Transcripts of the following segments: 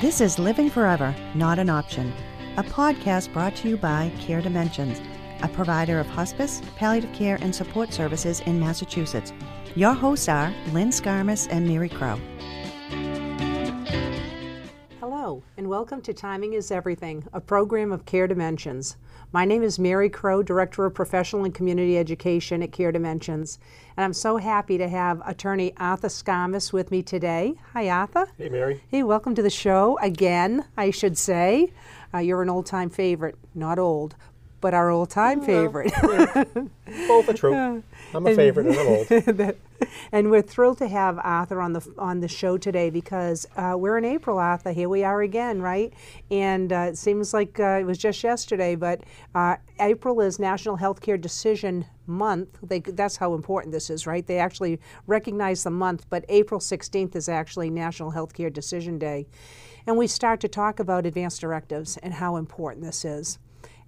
This is Living Forever, Not an Option, a podcast brought to you by Care Dimensions, a provider of hospice, palliative care, and support services in Massachusetts. Your hosts are Lynn Scarmus and Mary Crow. And welcome to Timing is Everything, a program of Care Dimensions. My name is Mary Crow, Director of Professional and Community Education at Care Dimensions, and I'm so happy to have attorney Arthur Scamus with me today. Hi, Arthur. Hey, Mary. Hey, welcome to the show again, I should say. Uh, you're an old time favorite, not old, but our old time favorite. Both are true. I'm a favorite and I'm old. and we're thrilled to have Arthur on the on the show today because uh, we're in April, Arthur. Here we are again, right? And uh, it seems like uh, it was just yesterday, but uh, April is National Healthcare Decision Month. They, that's how important this is, right? They actually recognize the month, but April 16th is actually National Healthcare Decision Day. And we start to talk about advanced directives and how important this is.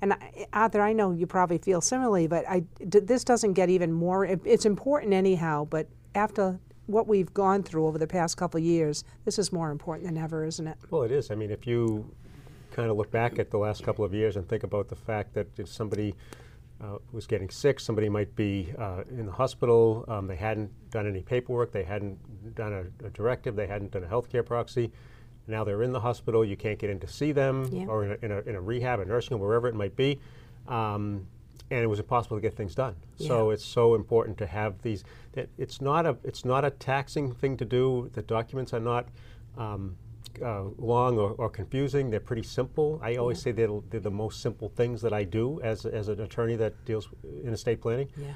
And Arthur, I know you probably feel similarly, but I, this doesn't get even more. It's important anyhow, but after what we've gone through over the past couple of years, this is more important than ever, isn't it? Well, it is. I mean, if you kind of look back at the last couple of years and think about the fact that if somebody uh, was getting sick, somebody might be uh, in the hospital, um, they hadn't done any paperwork, they hadn't done a, a directive, they hadn't done a healthcare proxy. Now they're in the hospital, you can't get in to see them, Yeah. or in a, in, a, in a rehab, a nursing home, wherever it might be. Um, and it was impossible to get things done. So it's so important to have these. That it's not a it's not a taxing thing to do. The documents are not um, uh, long or, or confusing. They're pretty simple. I always say they're, they're the most simple things that I do as as an attorney that deals in estate planning. Yeah.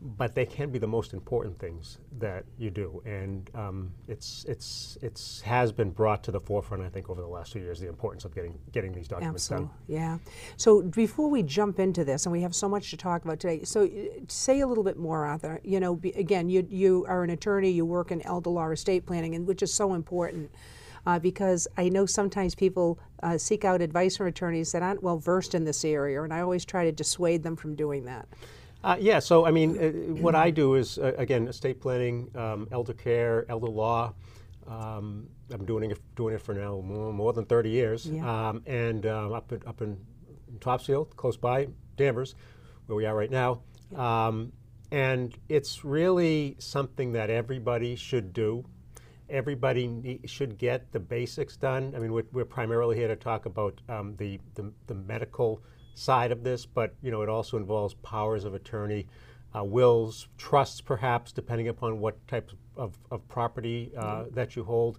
But they can be the most important things that you do, and um, it's it's it's has been brought to the forefront. I think over the last few years, the importance of getting getting these documents Absolutely. done. Yeah. So before we jump into this, and we have so much to talk about today, so uh, say a little bit more, Arthur. You know, be, again, you you are an attorney. You work in elder law estate planning, and which is so important. Uh, because I know sometimes people uh, seek out advice from attorneys that aren't well versed in this area, and I always try to dissuade them from doing that. Uh, yeah, so I mean, uh, what I do is, uh, again, estate planning, um, elder care, elder law. Um, I'm doing it, doing it for now more, more than 30 years. Yeah. Um, and um, up, in, up in Topsfield, close by, Danvers, where we are right now. Um, and it's really something that everybody should do. Everybody ne- should get the basics done. I mean, we're, we're primarily here to talk about um, the, the, the medical side of this, but you know, it also involves powers of attorney, uh, wills, trusts, perhaps, depending upon what type of, of property uh, that you hold.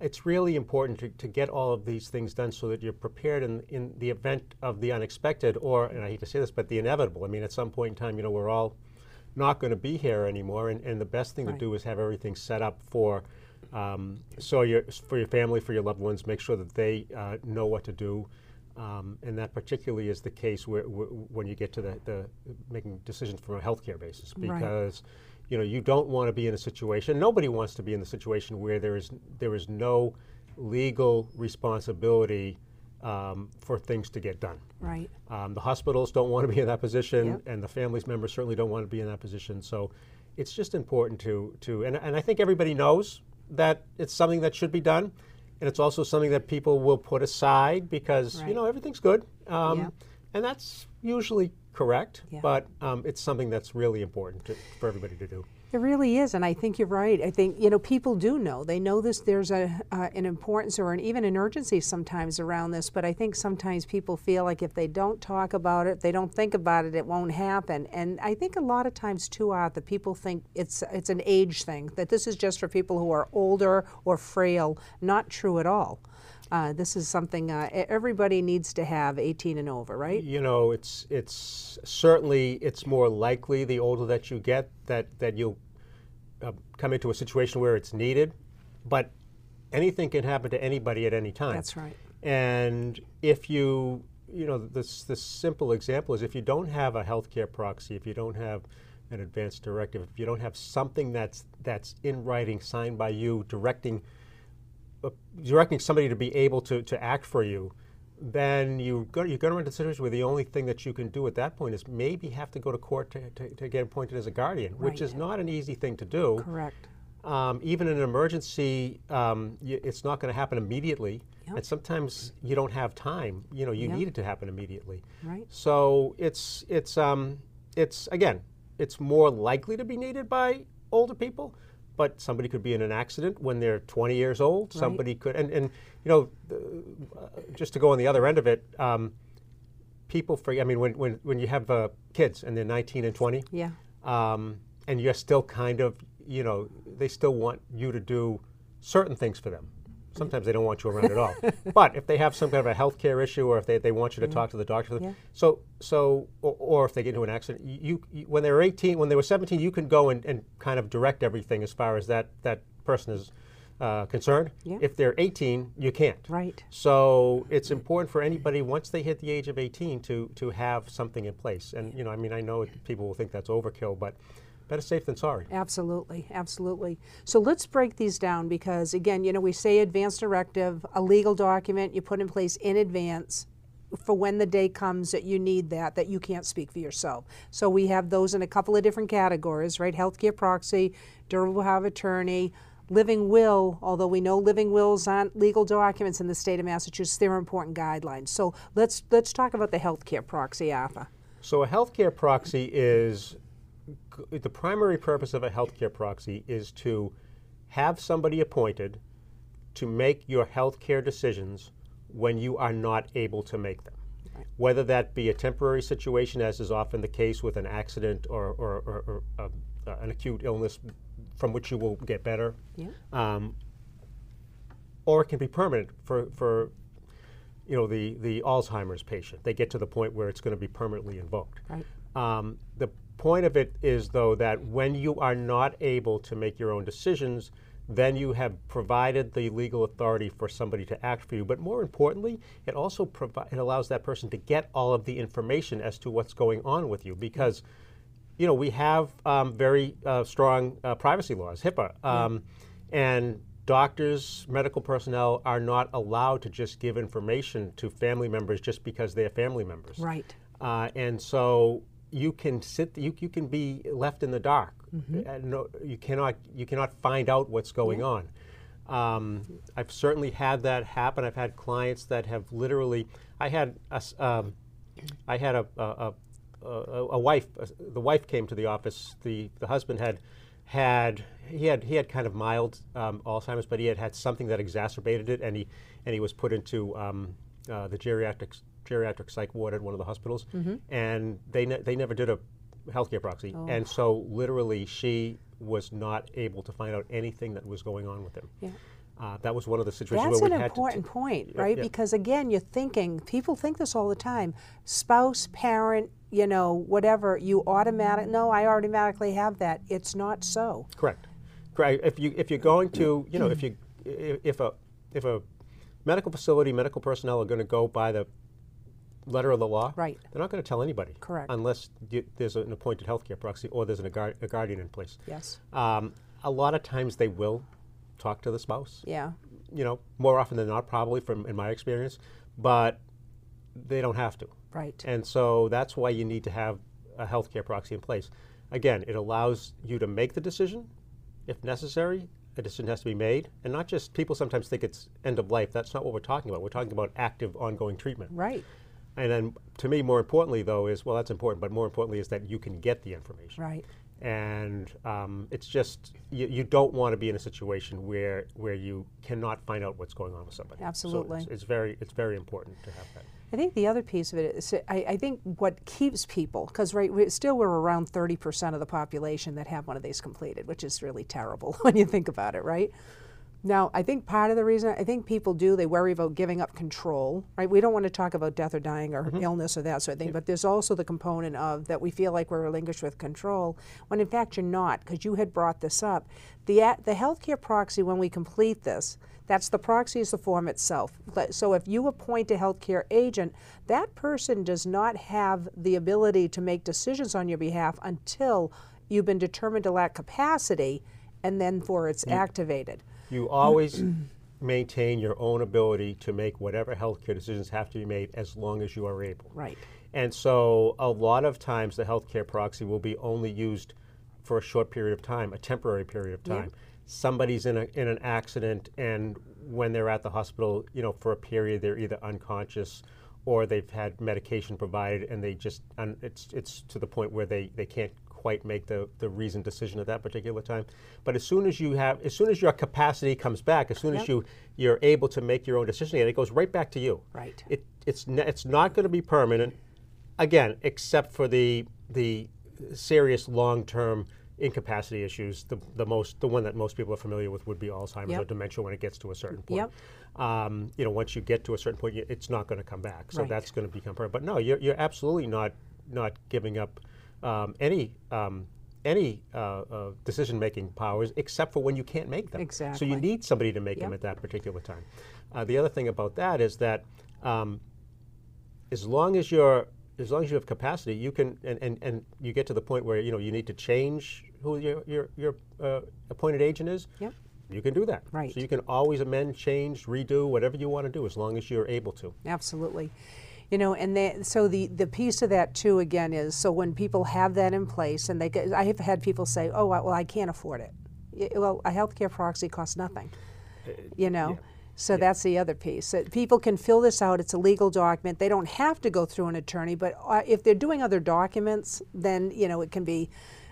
It's really important to, to get all of these things done so that you're prepared in, in the event of the unexpected, or, and I hate to say this, but the inevitable. I mean, at some point in time, you know, we're all not going to be here anymore, and, and the best thing Right. to do is have everything set up for um, so your for your family, for your loved ones, make sure that they uh, know what to do, um, and that particularly is the case where, wh- when you get to the, the making decisions from a healthcare basis, Right. because you know you don't want to be in a situation. Nobody wants to be in the situation where there is there is no legal responsibility um, for things to get done. Right. Um, the hospitals don't want to be in that position, Yep. and the families members certainly don't want to be in that position. So it's just important to, to and, and I think everybody knows that it's something that should be done. And it's also something that people will put aside because, Right. you know, everything's good. Um. And that's usually correct, Yeah. but um, it's something that's really important to, for everybody to do. It really is, and I think you're right. I think you know people do know. They know this. There's a uh, an importance or an, even an urgency sometimes around this. But I think sometimes people feel like if they don't talk about it, they don't think about it, it won't happen. And I think a lot of times too, out that people think it's it's an age thing. That this is just for people who are older or frail. Not true at all. Uh, this is something uh, everybody needs to have 18 and over, right? You know, it's it's certainly it's more likely the older that you get that that you'll uh, come into a situation where it's needed, but anything can happen to anybody at any time. That's right. And if you, you know, this the simple example is if you don't have a healthcare proxy, if you don't have an advanced directive, if you don't have something that's that's in writing, signed by you, directing directing somebody to be able to, to act for you, then you go, you're going to run into a situation where the only thing that you can do at that point is maybe have to go to court to, to, to get appointed as a guardian, which is not an easy thing to do. Correct. Um, even in an emergency, um, y- it's not going to happen immediately. and sometimes you don't have time. You know, you Yep. need it to happen immediately. Right. So it's it's um it's again it's more likely to be needed by older people, but somebody could be in an accident when they're 20 years old. Somebody could and and you know uh, just to go on the other end of it. Um, people forget. I mean, when when when you have uh, kids and they're 19 and 20, Yeah. um, and you're still kind of, you know, they still want you to do certain things for them. Sometimes they don't want you around at all. But if they have some kind of a health care issue, or if they, they want you to talk to the doctor, Yeah. so so, or, or if they get into an accident, you, you when they were 18, when they were 17, you can go and, and kind of direct everything as far as that that person is uh, concerned. Yeah. If they're 18, you can't. Right. So it's important for anybody once they hit the age of 18 to to have something in place. And you know, I mean, I know people will think that's overkill, but better safe than sorry. Absolutely, absolutely. So let's break these down because, again, you know, we say advance directive, a legal document you put in place in advance for when the day comes that you need that, that you can't speak for yourself. So we have those in a couple of different categories, right? Healthcare proxy, durable power of attorney, living will, although we know living wills aren't legal documents in the state of Massachusetts, they're important guidelines. So let's let's talk about the healthcare proxy, Arthur. So a healthcare proxy is the primary purpose of a healthcare proxy is to have somebody appointed to make your healthcare decisions when you are not able to make them. Whether that be a temporary situation, as is often the case with an accident or, or, or, or um, uh, an acute illness from which you will get better, Yeah. um, or it can be permanent for, for you know, the, the Alzheimer's patient. They get to the point where it's going to be permanently invoked. Right. Um, the point of it is, though, that when you are not able to make your own decisions, then you have provided the legal authority for somebody to act for you. But more importantly, it also provi- it allows that person to get all of the information as to what's going on with you because you know, we have um, very uh, strong uh, privacy laws, HIPAA, um, and doctors, medical personnel are not allowed to just give information to family members just because they're family members. Right. Uh, and so you can sit, you, you can be left in the dark. And no, you cannot, you cannot find out what's going on. Um, I've certainly had that happen. I've had clients that have literally. I had a, um, I had a, a, a, a, a wife. uh, the wife came to the office. The the husband had had he had he had kind of mild um, Alzheimer's, but he had had something that exacerbated it, and he and he was put into um, uh, the geriatric geriatric psych ward at one of the hospitals, and they ne- they never did a healthcare proxy, and so literally she was not able to find out anything that was going on with him. Yeah. Uh, that was one of the situations That's where an we had important point, right? yeah. Because again, you're thinking, people think this all the time spouse, parent, you know, whatever, you automatic, no, I automatically have that. It's not so. Correct. Correct. If you if you're going to you know if you if a if a medical facility medical personnel are going to go by the letter of the law, Right. They're not going to tell anybody, Correct. Unless there's an appointed healthcare proxy or there's an, a, guard, a guardian in place. Yes. Um, a lot of times they will talk to the spouse. Yeah. You know, more often than not, probably from in my experience, but they don't have to. Right. And so that's why you need to have a healthcare proxy in place. Again, it allows you to make the decision if necessary. A decision has to be made, and not just people sometimes think it's end of life. That's not what we're talking about. We're talking about active, ongoing treatment. Right. And then, to me, more importantly, though, is well, that's important, but more importantly, is that you can get the information. Right. And um, it's just you, you don't want to be in a situation where where you cannot find out what's going on with somebody. So Absolutely. it's, it's very it's very important to have that. I think the other piece of it is, I, I think what keeps people, because right, we, still we're around 30% of the population that have one of these completed, which is really terrible when you think about it, right? Now, I think part of the reason, I think people do, they worry about giving up control, right? We don't want to talk about death or dying or mm-hmm. illness or that sort of thing, but there's also the component of that we feel like we're relinquished with control, when in fact you're not, because you had brought this up. The, the healthcare proxy, when we complete this, that's the proxy is the form itself. So if you appoint a healthcare agent, that person does not have the ability to make decisions on your behalf until you've been determined to lack capacity and then for it's mm. activated. You always maintain your own ability to make whatever healthcare decisions have to be made as long as you are able. Right. And so a lot of times the healthcare proxy will be only used for a short period of time, a temporary period of time. Somebody's in, a, in an accident, and when they're at the hospital, you know, for a period, they're either unconscious or they've had medication provided, and they just, it's, it's to the point where they, they can't quite make the, the reasoned decision at that particular time. But as soon as you have, as soon as your capacity comes back, as soon as you, you're able to make your own decision again, it goes right back to you. Right. It, it's, it's not going to be permanent, again, except for the, the serious long-term incapacity issues. The, the most, the one that most people are familiar with would be Alzheimer's or dementia when it gets to a certain point. Yep. Um, you know, once you get to a certain point, it's not going to come back. So Right. that's going to become permanent. But no, you're, you're absolutely not not giving up um, any um, any uh, uh, decision-making powers, except for when you can't make them. Exactly. So you need somebody to make them at that particular time. Uh, the other thing about that is that um, as long as you're as long as you have capacity, you can and, and, and you get to the point where you know you need to change who your your, your uh, appointed agent is. Yep. You can do that. Right. So you can always amend, change, redo, whatever you want to do, as long as you're able to. Absolutely. You know, and they, so the, the piece of that too, again, is so when people have that in place, and they, get- I have had people say, oh, well, I can't afford it. Well, a healthcare proxy costs nothing, you know? So that's the other piece. That people can fill this out. It's a legal document. They don't have to go through an attorney, but uh, if they're doing other documents, then you know it can be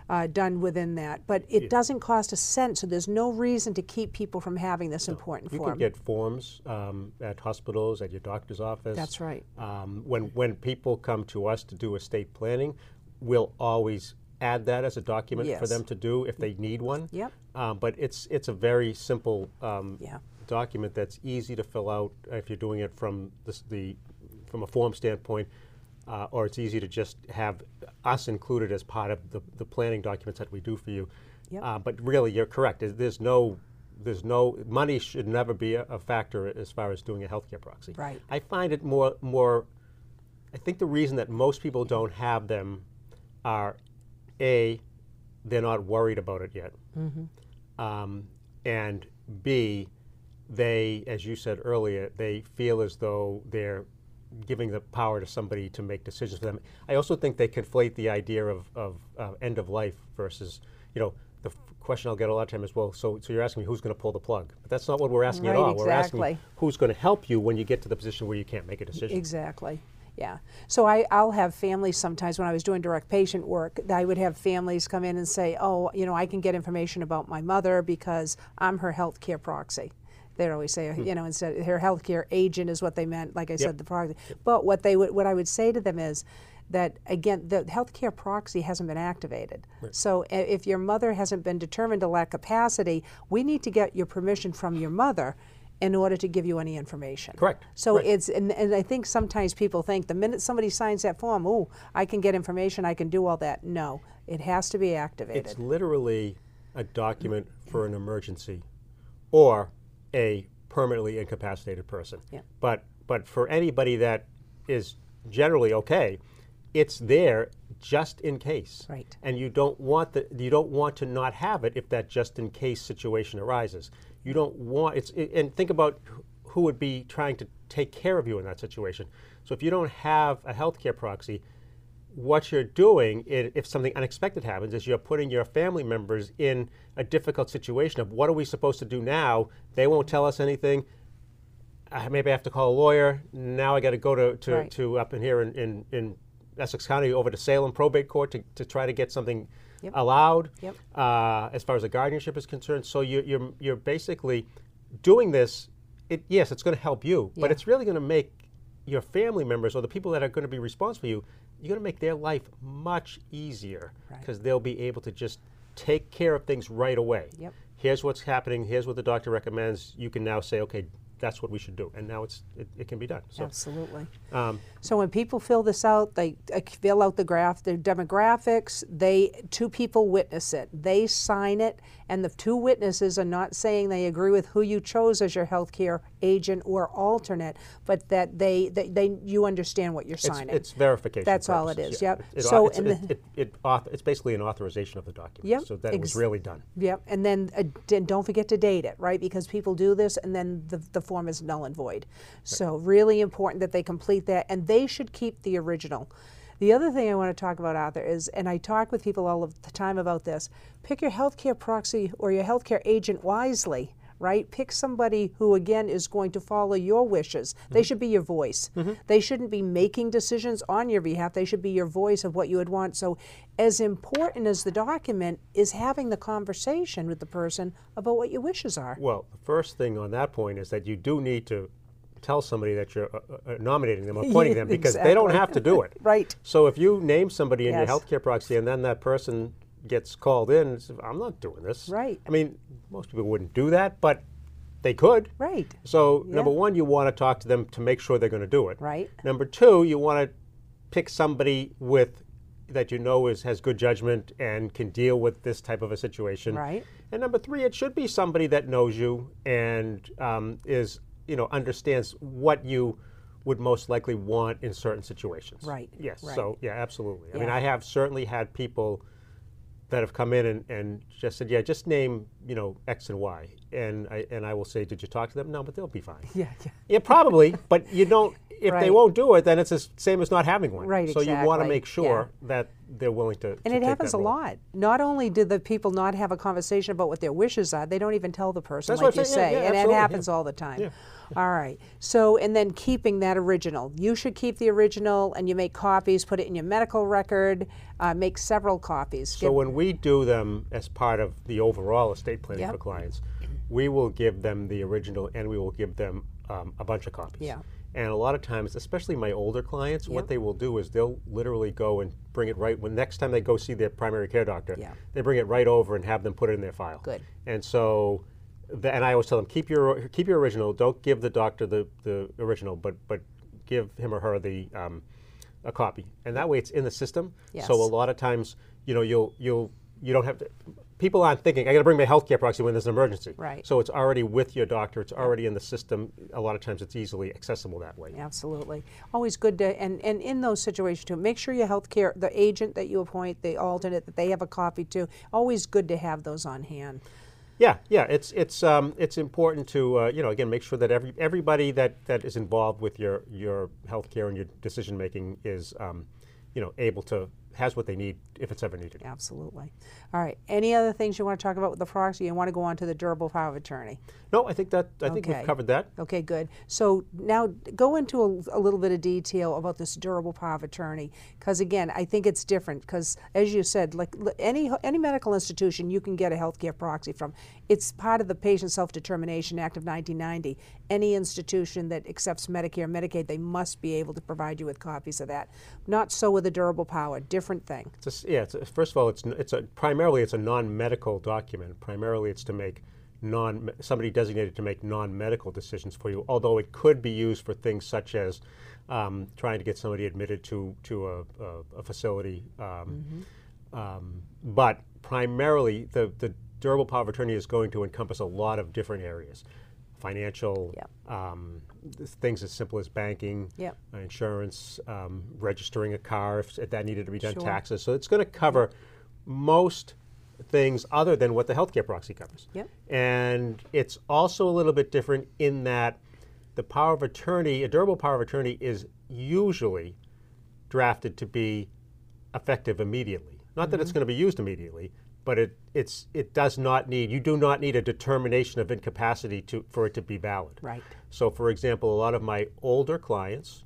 uh, done within that. But it doesn't cost a cent, so there's no reason to keep people from having this important You form. You can get forms um, at hospitals, at your doctor's office. That's right. Um, when when people come to us to do estate planning, we'll always add that as a document for them to do if they need one. Yep. Um, but it's it's a very simple um, Yeah. document that's easy to fill out if you're doing it from the, s- the from a form standpoint, uh, or it's easy to just have us included as part of the, the planning documents that we do for you. Yep. Uh, but really, you're correct. There's, there's no there's no money should never be a, a factor as far as doing a healthcare proxy. Right. I find it more more. I think the reason that most people don't have them are, a, they're not worried about it yet, um, and b, they, as you said earlier, they feel as though they're giving the power to somebody to make decisions for them. I also think they conflate the idea of, of uh, end of life versus, you know, the f- question I'll get a lot of time is, well, so, so you're asking me who's going to pull the plug? But that's not what we're asking at Right, all. We're asking who's going to help you when you get to the position where you can't make a decision. Exactly. Yeah. So I, I'll have families sometimes when I was doing direct patient work, I would have families come in and say, oh, you know, I can get information about my mother because I'm her health care proxy. They'd always say, Hmm. you know, instead her health care agent is what they meant, like I said, the proxy. But what they would, what I would say to them is that again, the healthcare proxy hasn't been activated. So if your mother hasn't been determined to lack capacity, we need to get your permission from your mother in order to give you any information. Correct. So Correct. it's and, and I think sometimes people think the minute somebody signs that form, oh, I can get information, I can do all that. No, it has to be activated. It's literally a document for an emergency or a permanently incapacitated person. Yeah. But but for anybody that is generally okay, it's there just in case. Right. And you don't want the you don't want to not have it if that just in case situation arises. You don't want it's it, and think about who would be trying to take care of you in that situation. So if you don't have a healthcare proxy, what you're doing i if something unexpected happens is you're putting your family members in a difficult situation of what are we supposed to do now they won't tell us anything uh, maybe i have to call a lawyer now i got to go to, to, Right. to up in here in, in, in essex county over to salem probate court to, to try to get something Yep. allowed Yep. uh, as far as the guardianship is concerned so you, you're, you're basically doing this it, yes it's going to help you but it's really going to make your family members or the people that are going to be responsible for you, you're going to make their life much easier Right. because they'll be able to just take care of things right away. Yep. Here's what's happening. Here's what the doctor recommends. You can now say, okay, that's what we should do, and now it's it, it can be done. So, Absolutely. um, So when people fill this out, they uh, fill out the graph, their demographics. They two people witness it. They sign it, and the two witnesses are not saying they agree with who you chose as your healthcare agent or alternate, but that they they, they you understand what you're it's, signing. it's verification. That's all it purposes, is, yeah. yep. It, it, So it's, it, it, it it's basically an authorization of the document, Yep, so that it was really done. Yep, and then uh, don't forget to date it, right? Because people do this and then the, the form is null and void. So really important that they complete that, and they should keep the original. The other thing I want to talk about, out there is, and I talk with people all of the time about this pick your healthcare proxy or your healthcare agent wisely. Right? Pick somebody who, again, is going to follow your wishes. They should be your voice. They shouldn't be making decisions on your behalf. They should be your voice of what you would want. So, as important as the document is having the conversation with the person about what your wishes are. Well, the first thing on that point is that you do need to tell somebody that you're uh, uh, nominating them, appointing them, because they don't have to do it. Right. So if you name somebody in Yes. your healthcare proxy and then that person gets called in, and says, I'm not doing this. Right. I mean, most people wouldn't do that, but they could. Right. So Yeah. number one, you want to talk to them to make sure they're going to do it. Right. Number two, you want to pick somebody with that you know is has good judgment and can deal with this type of a situation. Right. And number three, it should be somebody that knows you and um, is you know understands what you would most likely want in certain situations. Right, Yes. right. So yeah, absolutely. I mean, I have certainly had people that have come in and, and just said, yeah, just name you know X and Y, and I and I will say, did you talk to them? No, but they'll be fine. Yeah, yeah. Yeah, probably, but you don't. If they won't do it, then it's the same as not having one. Right, So you want to make sure that they're willing to. And to it happens a lot. Not only do the people not have a conversation about what their wishes are, they don't even tell the person, That's like you saying, yeah, say. yeah, and it yeah. happens all the time. Yeah. All right. So, and then keeping that original. You should keep the original and you make copies, put it in your medical record, uh, make several copies. So when we do them as part of the overall estate planning Yep. for clients, we will give them the original and we will give them um, a bunch of copies. Yeah. And a lot of times, especially my older clients, Yep. what they will do is they'll literally go and bring it right when next time they go see their primary care doctor. Yeah. They bring it right over and have them put it in their file. Good. And so, the, and I always tell them keep your keep your original. Don't give the doctor the, the original, but but give him or her the um, a copy, and that way it's in the system. Yes. So a lot of times, you know, you'll you'll you don't have to. People aren't thinking I got to bring my healthcare proxy when there's an emergency. Right. So it's already with your doctor. It's already in the system. A lot of times, it's easily accessible that way. Absolutely. Always good to, and, and in those situations too, make sure your healthcare, the agent that you appoint, the alternate, that they have a copy too. Always good to have those on hand. Yeah, yeah, it's it's um, it's important to uh, you know again make sure that every everybody that, that is involved with your your healthcare and your decision making is um, you know able to has what they need if it's ever needed. Absolutely. All right. Any other things you want to talk about with the proxy? You want to go on to the durable power of attorney? No, I think that I think we've covered that. Okay, good. So now go into a, a little bit of detail about this durable power of attorney, because again, I think it's different. Because as you said, like any any medical institution, you can get a healthcare proxy from. It's part of the Patient Self Determination Act of 1990. Any institution that accepts Medicare, Medicaid, they must be able to provide you with copies of that. Not so with a durable power. Different thing. It's a yeah, it's a, first of all, it's it's a primarily it's a non-medical document. Primarily, it's to make non somebody designated to make non-medical decisions for you. Although it could be used for things such as um, trying to get somebody admitted to to a, a, a facility. Um, um, but primarily, the the durable power of attorney is going to encompass a lot of different areas, financial. Yep. Um, things as simple as banking, Yep. uh, insurance, um, registering a car if, if that needed to be done, Sure. taxes. So it's going to cover most things other than what the healthcare proxy covers. Yep. And it's also a little bit different in that the power of attorney, a durable power of attorney, is usually drafted to be effective immediately. Not that it's Mm-hmm. going to be used immediately, but it, it's, it does not need, you do not need a determination of incapacity to, for it to be valid. Right. So, for example, a lot of my older clients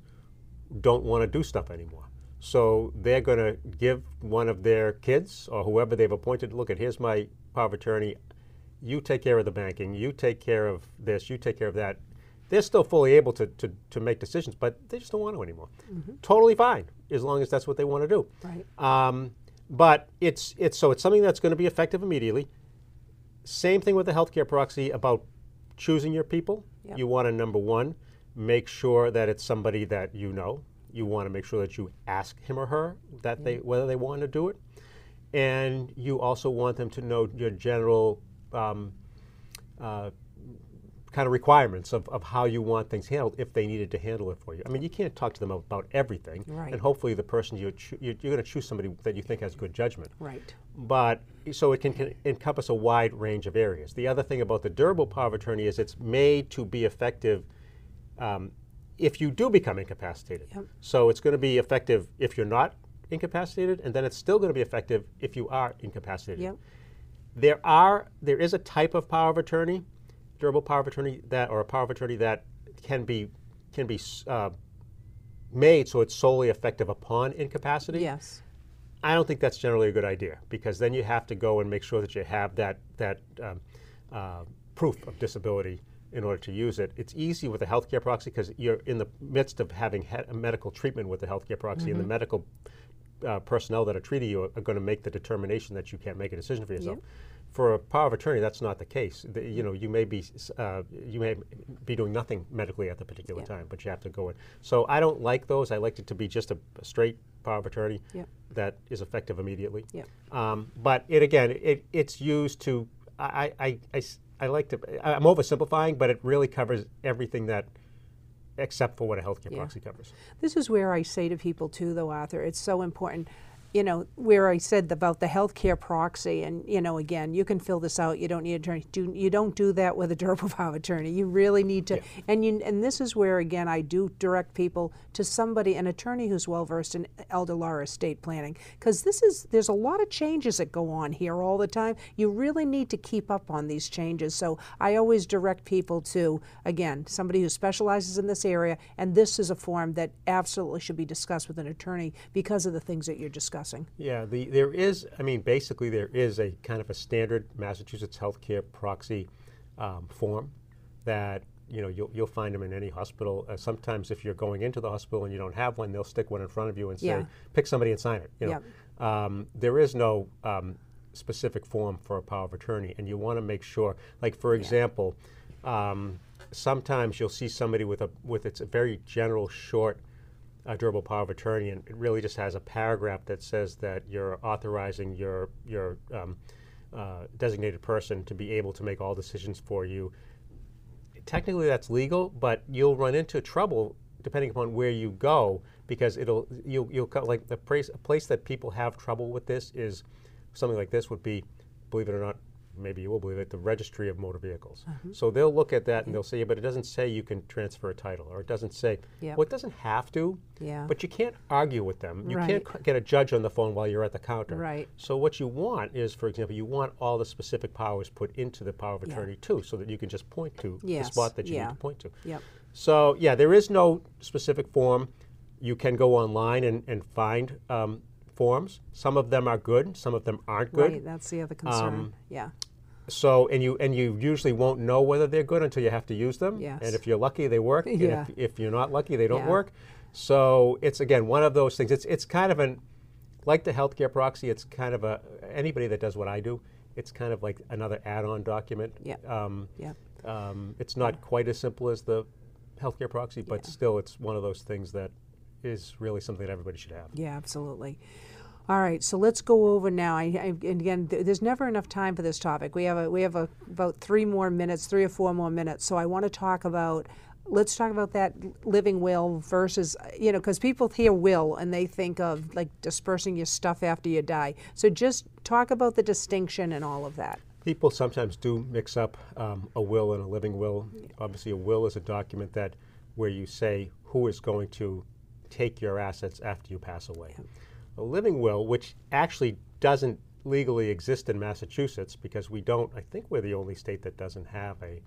don't want to do stuff anymore. So they're going to give one of their kids or whoever they've appointed, look at here's my power of attorney. You take care of the banking. You take care of this. You take care of that. They're still fully able to, to, to make decisions, but they just don't want to anymore. Totally fine, as long as that's what they want to do. Right. Um, but it's it's so it's something that's going to be effective immediately. Same thing with the healthcare proxy about choosing your people. Yep. You want to number one, make sure that it's somebody that you know. You want to make sure that you ask him or her that they whether they want to do it, and you also want them to know your general um, uh, kind of requirements of, of how you want things handled if they needed to handle it for you. I mean, you can't talk to them about everything, Right. and hopefully the person you you're, you're going to choose somebody that you think has good judgment. Right. But so it can, can encompass a wide range of areas. The other thing about the durable power of attorney is it's made to be effective um, if you do become incapacitated. Yep. So it's going to be effective if you're not incapacitated, and then it's still going to be effective if you are incapacitated. Yep. There are there is a type of power of attorney, durable power of attorney that or a power of attorney that can be can be uh, made so it's solely effective upon incapacity. Yes. I don't think that's generally a good idea because then you have to go and make sure that you have that that um, uh, proof of disability in order to use it. It's easy with a healthcare proxy because you're in the midst of having a medical treatment with the healthcare proxy, mm-hmm. and the mm-hmm. medical uh, personnel that are treating you are, are going to make the determination that you can't make a decision for yourself. Yep. For a power of attorney, that's not the case. The, you know, you may be uh, you may be doing nothing medically at the particular time, but you have to go in. So I don't like those. I like it to be just a, a straight power of attorney that is effective immediately. Um, but it again, it, it's used to. I, I, I, I like to. I'm oversimplifying, but it really covers everything that except for what a healthcare yeah. proxy covers. This is where I say to people too, though, Arthur, it's so important you know, where I said about the healthcare proxy, and you know, again, you can fill this out. You don't need an attorney. Do, you don't do that with a durable power attorney. You really need to, yeah. and you, and this is where again I do direct people to somebody, an attorney who's well versed in elder law estate planning, because this is there's a lot of changes that go on here all the time. You really need to keep up on these changes. So I always direct people to again somebody who specializes in this area, and this is a form that absolutely should be discussed with an attorney because of the things that you're discussing discussing. Yeah, the, there is, I mean, basically there is a kind of a standard Massachusetts healthcare proxy um, form that you know you'll, you'll find them in any hospital. Uh, sometimes if you're going into the hospital and you don't have one, they'll stick one in front of you and say, yeah. pick somebody and sign it. You know? Yep. Um, there is no um, specific form for a power of attorney, and you want to make sure. Like for example, yeah. Um, sometimes you'll see somebody with a with it's a very general short a durable power of attorney, and it really just has a paragraph that says that you're authorizing your your um, uh, designated person to be able to make all decisions for you. Technically, that's legal, but you'll run into trouble depending upon where you go because it'll you'll you'll like the place a place that people have trouble with this is something like this would be, believe it or not, maybe you will believe it, the registry of motor vehicles. Uh-huh. So they'll look at that and they'll say, yeah, but it doesn't say you can transfer a title, or it doesn't say, yep. well, it doesn't have to, yeah. but you can't argue with them. You right. can't c- get a judge on the phone while you're at the counter. Right. So what you want is, for example, you want all the specific powers put into the power of attorney yeah. too, so that you can just point to yes. the spot that you yeah. need to point to. Yep. So yeah, there is no specific form. You can go online and, and find um, forms. Some of them are good, some of them aren't good. Right, that's the other concern. Um, yeah. So and you and you usually won't know whether they're good until you have to use them. Yes. And if you're lucky, they work. yeah. And if, if you're not lucky, they don't yeah. work. So it's again one of those things. It's it's kind of an like the healthcare proxy. It's kind of a anybody that does what I do. It's kind of like another add-on document. Yeah. Um, yeah. Um, it's not quite as simple as the healthcare proxy, but yeah. still, it's one of those things that is really something that everybody should have. Yeah, absolutely. All right, so let's go over now. I, I, and again, th- there's never enough time for this topic. We have a, we have a, about three more minutes, three or four more minutes. So I want to talk about. Let's talk about that living will versus you know because people hear will and they think of like dispersing your stuff after you die. So just talk about the distinction and all of that. People sometimes do mix up um, a will and a living will. Yeah. Obviously, a will is a document that where you say who is going to take your assets after you pass away. Yeah a living will, which actually doesn't legally exist in Massachusetts because we don't, I think we're the only state that doesn't have a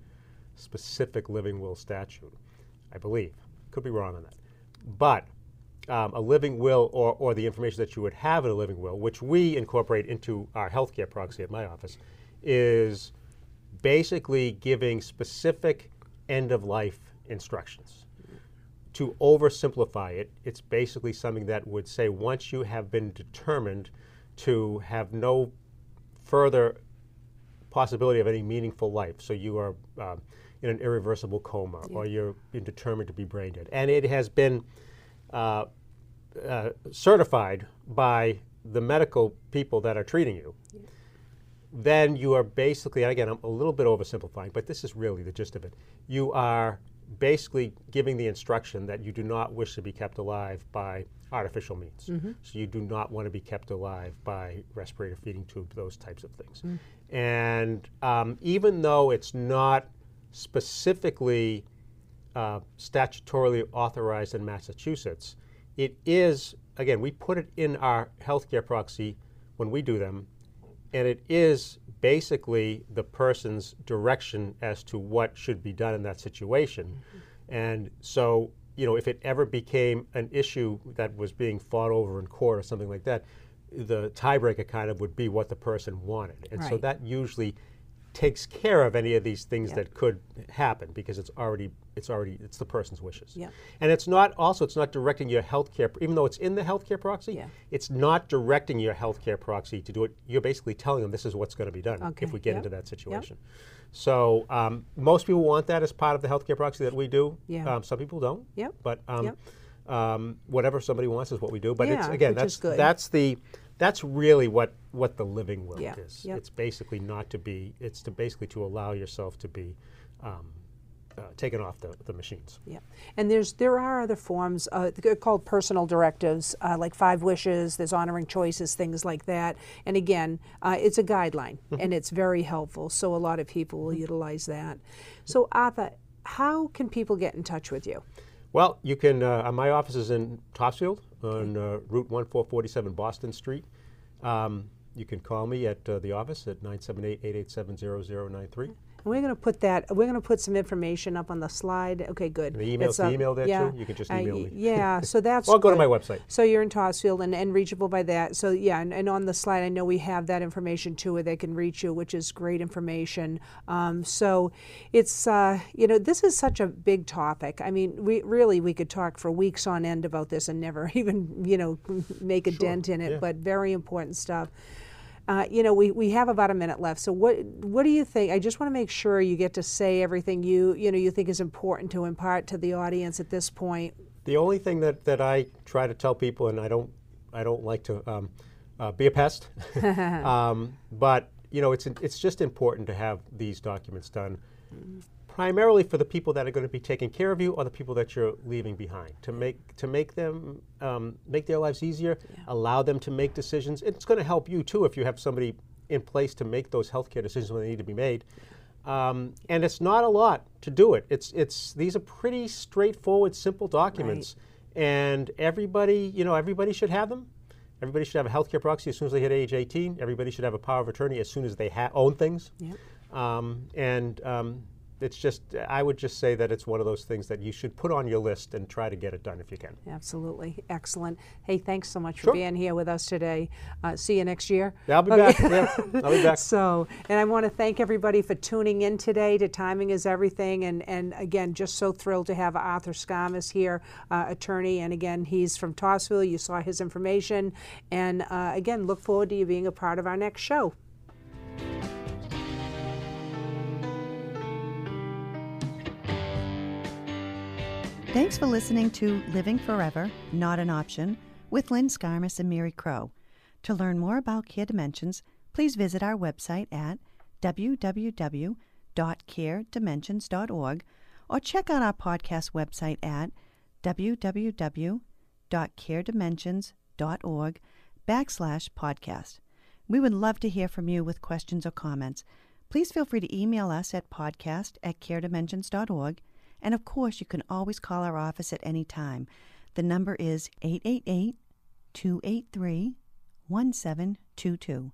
specific living will statute, I believe. Could be wrong on that. But um, a living will or, or the information that you would have in a living will, which we incorporate into our healthcare proxy at my office, is basically giving specific end of life instructions to oversimplify it, it's basically something that would say once you have been determined to have no further possibility of any meaningful life, so you are um, in an irreversible coma yeah. or you're determined to be brain dead, and it has been uh, uh, certified by the medical people that are treating you. Yeah. Then you are basically, and again, I'm a little bit oversimplifying, but this is really the gist of it. You are basically giving the instruction that you do not wish to be kept alive by artificial means. Mm-hmm. So you do not want to be kept alive by respirator feeding tube, those types of things. Mm. And um, even though it's not specifically uh, statutorily authorized in Massachusetts, it is again, we put it in our healthcare proxy when we do them, and it is basically the person's direction as to what should be done in that situation. And so, you know, if it ever became an issue that was being fought over in court or something like that, the tiebreaker kind of would be what the person wanted. And so that usually takes care of any of these things Yep. that could happen because it's already it's already it's the person's wishes. Yep. And it's not also it's not directing your healthcare even though it's in the healthcare proxy, Yeah. it's not directing your healthcare proxy to do it. You're basically telling them this is what's going to be done Okay, if we get yep, into that situation. So um, most people want that as part of the healthcare proxy that we do. Yeah. Um, some people don't. Yep, But um, yep. um, whatever somebody wants is what we do. But it's again that's good. that's the that's really what what the living will Yeah, is. yep. It's basically not to be. It's to basically to allow yourself to be um, uh, taken off the, the machines. Yeah, and there's there are other forms uh, called personal directives, uh, like five wishes. There's honoring choices, things like that. And again, uh, it's a guideline, and it's very helpful. So a lot of people will utilize that. So Arthur, how can people get in touch with you? Well, you can. Uh, my office is in Topsfield on uh, Route 1447 Boston Street. Um, you can call me at uh, the office at 978-887-0093. And we're going to put that. We're going to put some information up on the slide. Okay, good. The email- the uh, email there, too? yeah, You can just uh, email y- me. Yeah, so that's. I'll go to my website. So you're in Topsfield and, and reachable by that. So yeah, and, and on the slide, I know we have that information too, where they can reach you, which is great information. Um, so it's uh, you know this is such a big topic. I mean, we really we could talk for weeks on end about this and never even you know make a dent in it. yeah. But very important stuff. Uh, you know, we, we have about a minute left. So what what do you think? I just want to make sure you get to say everything you you know you think is important to impart to the audience at this point. The only thing that, that I try to tell people, and I don't I don't like to um, uh, be a pest, um, but you know it's it's just important to have these documents done, primarily for the people that are going to be taking care of you or the people that you're leaving behind to make to make them um, make their lives easier, allow them to make decisions. It's going to help you too if you have somebody in place to make those healthcare decisions when they need to be made. Um, and it's not a lot to do it. It's it's these are pretty straightforward, simple documents, and everybody you know everybody should have them. Everybody should have a healthcare proxy as soon as they hit age 18. Everybody should have a power of attorney as soon as they ha- own things. Yep. Um, and um, it's just I would just say that it's one of those things that you should put on your list and try to get it done if you can. Absolutely. Excellent. Hey, thanks so much for being here with us today. Uh, see you next year. Yeah, I'll be Okay. back. Yeah, I'll be back. So, and I want to thank everybody for tuning in today to Timing is Everything. And, and again, just so thrilled to have Arthur Scamas here, uh, attorney. And again, he's from Topsfield. You saw his information. And uh, again, look forward to you being a part of our next show. Thanks for listening to Living Forever, Not an Option with Lynn Scarmus and Mary Crow. To learn more about Care Dimensions, please visit our website at www.caredimensions.org or check out our podcast website at www.caredimensions.org backslash podcast. We would love to hear from you with questions or comments. Please feel free to email us at podcast at caredimensions.org. And of course, you can always call our office at any time. The number is 888 283 1722.